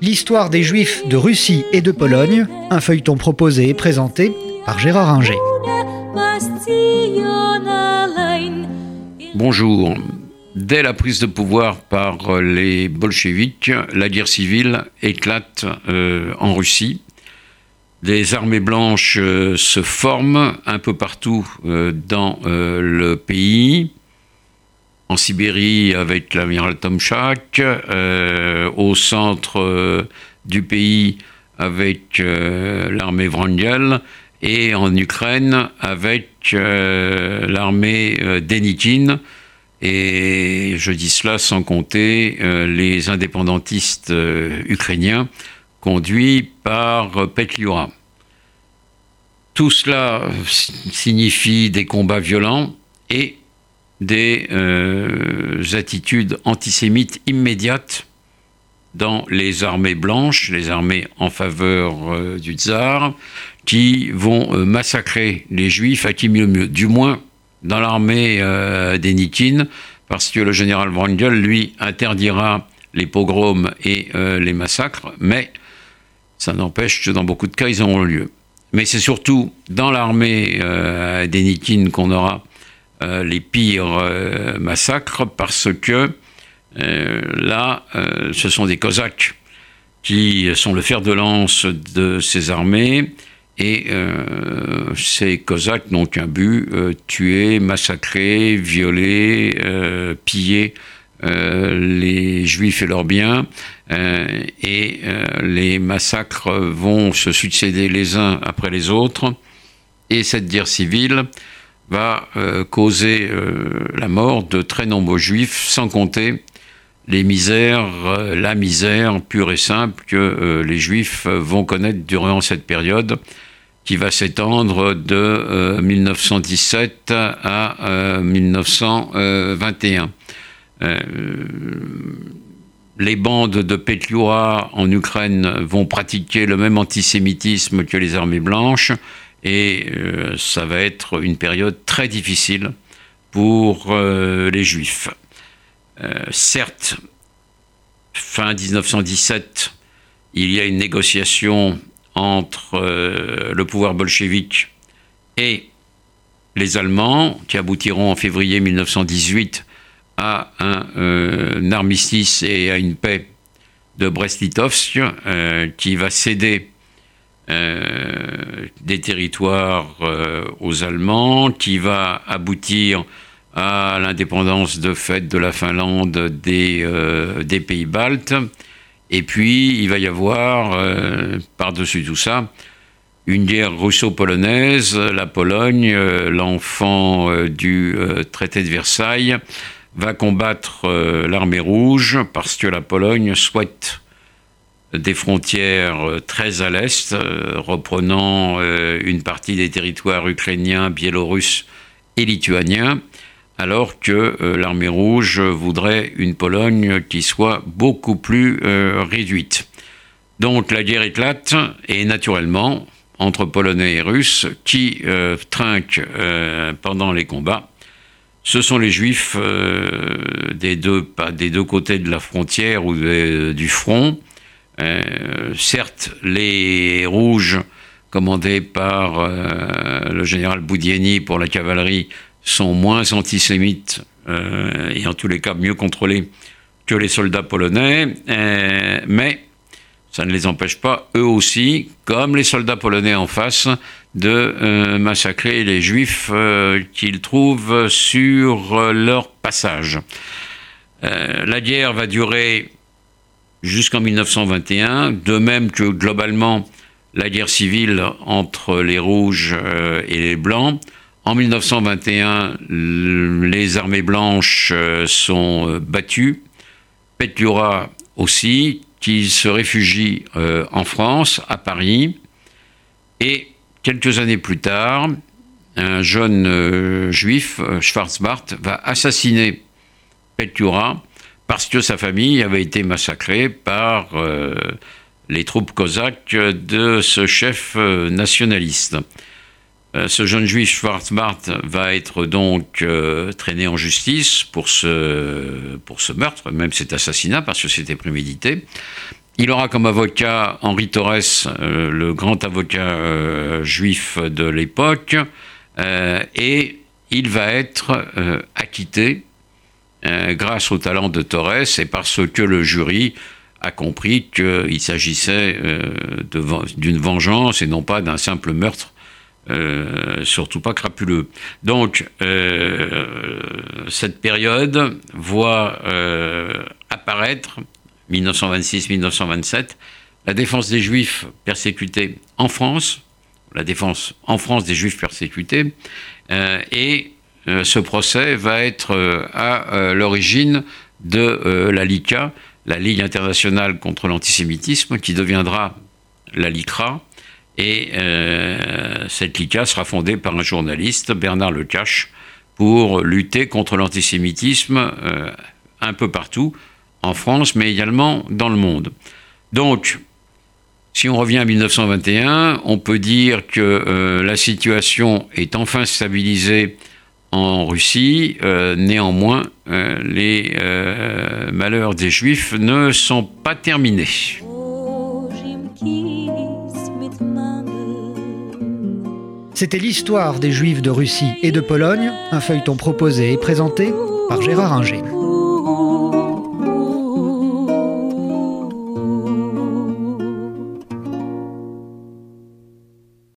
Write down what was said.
L'histoire des Juifs de Russie et de Pologne, un feuilleton proposé et présenté par Gérard Inger. Bonjour. Dès la prise de pouvoir par les bolcheviks, la guerre civile éclate euh, en Russie. Des armées blanches euh, se forment un peu partout euh, dans le pays en Sibérie avec l'amiral Tomchak, euh, au centre euh, du pays avec euh, l'armée Wrangel et en Ukraine avec l'armée Denikin. Et je dis cela sans compter les indépendantistes ukrainiens conduits par Petliura. Tout cela signifie des combats violents et des euh, attitudes antisémites immédiates dans les armées blanches, les armées en faveur euh, du tsar, qui vont euh, massacrer les juifs à qui mieux mieux, du moins dans l'armée des Nikines, parce que le général Wrangel, lui, interdira les pogroms et les massacres, mais ça n'empêche que dans beaucoup de cas, ils auront lieu. Mais c'est surtout dans l'armée des Nikines qu'on aura euh, les pires euh, massacres parce que euh, là, ce sont des Cosaques qui sont le fer de lance de ces armées. Et ces Cosaques n'ont qu'un but, tuer, massacrer, violer, piller les Juifs et leurs biens. et les massacres vont se succéder les uns après les autres. Et cette guerre civile va euh, causer euh, la mort de très nombreux juifs, sans compter les misères, euh, la misère pure et simple que les juifs vont connaître durant cette période qui va s'étendre de 1917 à 1921. les bandes de Petliura en Ukraine vont pratiquer le même antisémitisme que les armées blanches et euh, ça va être une période très difficile pour euh, les Juifs. Euh, certes, fin 1917, il y a une négociation entre le pouvoir bolchevique et les Allemands, qui aboutiront en février 1918 à un, armistice et à une paix de Brest-Litovsk, qui va céder euh, des territoires euh, aux Allemands, qui va aboutir à l'indépendance de fait de la Finlande des, euh, pays baltes. Et puis, il va y avoir, par-dessus tout ça, une guerre russo-polonaise, la Pologne, l'enfant du traité de Versailles, va combattre l'armée rouge parce que la Pologne souhaite des frontières euh, très à l'est, euh, reprenant euh, une partie des territoires ukrainiens, biélorusses et lituaniens, alors que l'armée rouge voudrait une Pologne qui soit beaucoup plus réduite. Donc la guerre éclate et naturellement, entre Polonais et Russes, qui trinquent pendant les combats, ce sont les Juifs des, deux, des deux côtés de la frontière ou du front, euh, certes, les rouges, commandés par euh, le général Boudieni pour la cavalerie, sont moins antisémites euh, et en tous les cas mieux contrôlés que les soldats polonais, mais ça ne les empêche pas, eux aussi, comme les soldats polonais en face, de massacrer les juifs qu'ils trouvent sur leur passage. la guerre va durer jusqu'en 1921, de même que globalement la guerre civile entre les rouges euh, et les blancs. En 1921, les armées blanches euh, sont euh, battues, Petliura aussi, qui se réfugie en France, à Paris, et quelques années plus tard, un jeune juif, Schwarzbart, va assassiner Petliura parce que sa famille avait été massacrée par euh, les troupes cosaques de ce chef euh, nationaliste. Euh, ce jeune juif Schwarzbart va être donc traîné en justice pour ce, pour ce meurtre, même cet assassinat, parce que c'était prémédité. Il aura comme avocat Henri Torres, le grand avocat juif de l'époque, et il va être acquitté grâce au talent de Torres et parce que le jury a compris qu'il s'agissait d'une vengeance et non pas d'un simple meurtre euh, surtout pas crapuleux. Donc, euh, cette période voit euh, apparaître, 1926-1927, la défense des Juifs persécutés en France, la défense en France des Juifs persécutés, et ce procès va être à l'origine de la LICA, la Ligue internationale contre l'antisémitisme, qui deviendra la LICRA, et euh, cette LICA sera fondée par un journaliste, Bernard Lecache, pour lutter contre l'antisémitisme euh, un peu partout, en France, mais également dans le monde. Donc, si on revient à 1921, on peut dire que euh, la situation est enfin stabilisée en Russie. néanmoins, les malheurs des Juifs ne sont pas terminés. C'était l'histoire des Juifs de Russie et de Pologne, un feuilleton proposé et présenté par Gérard Inger.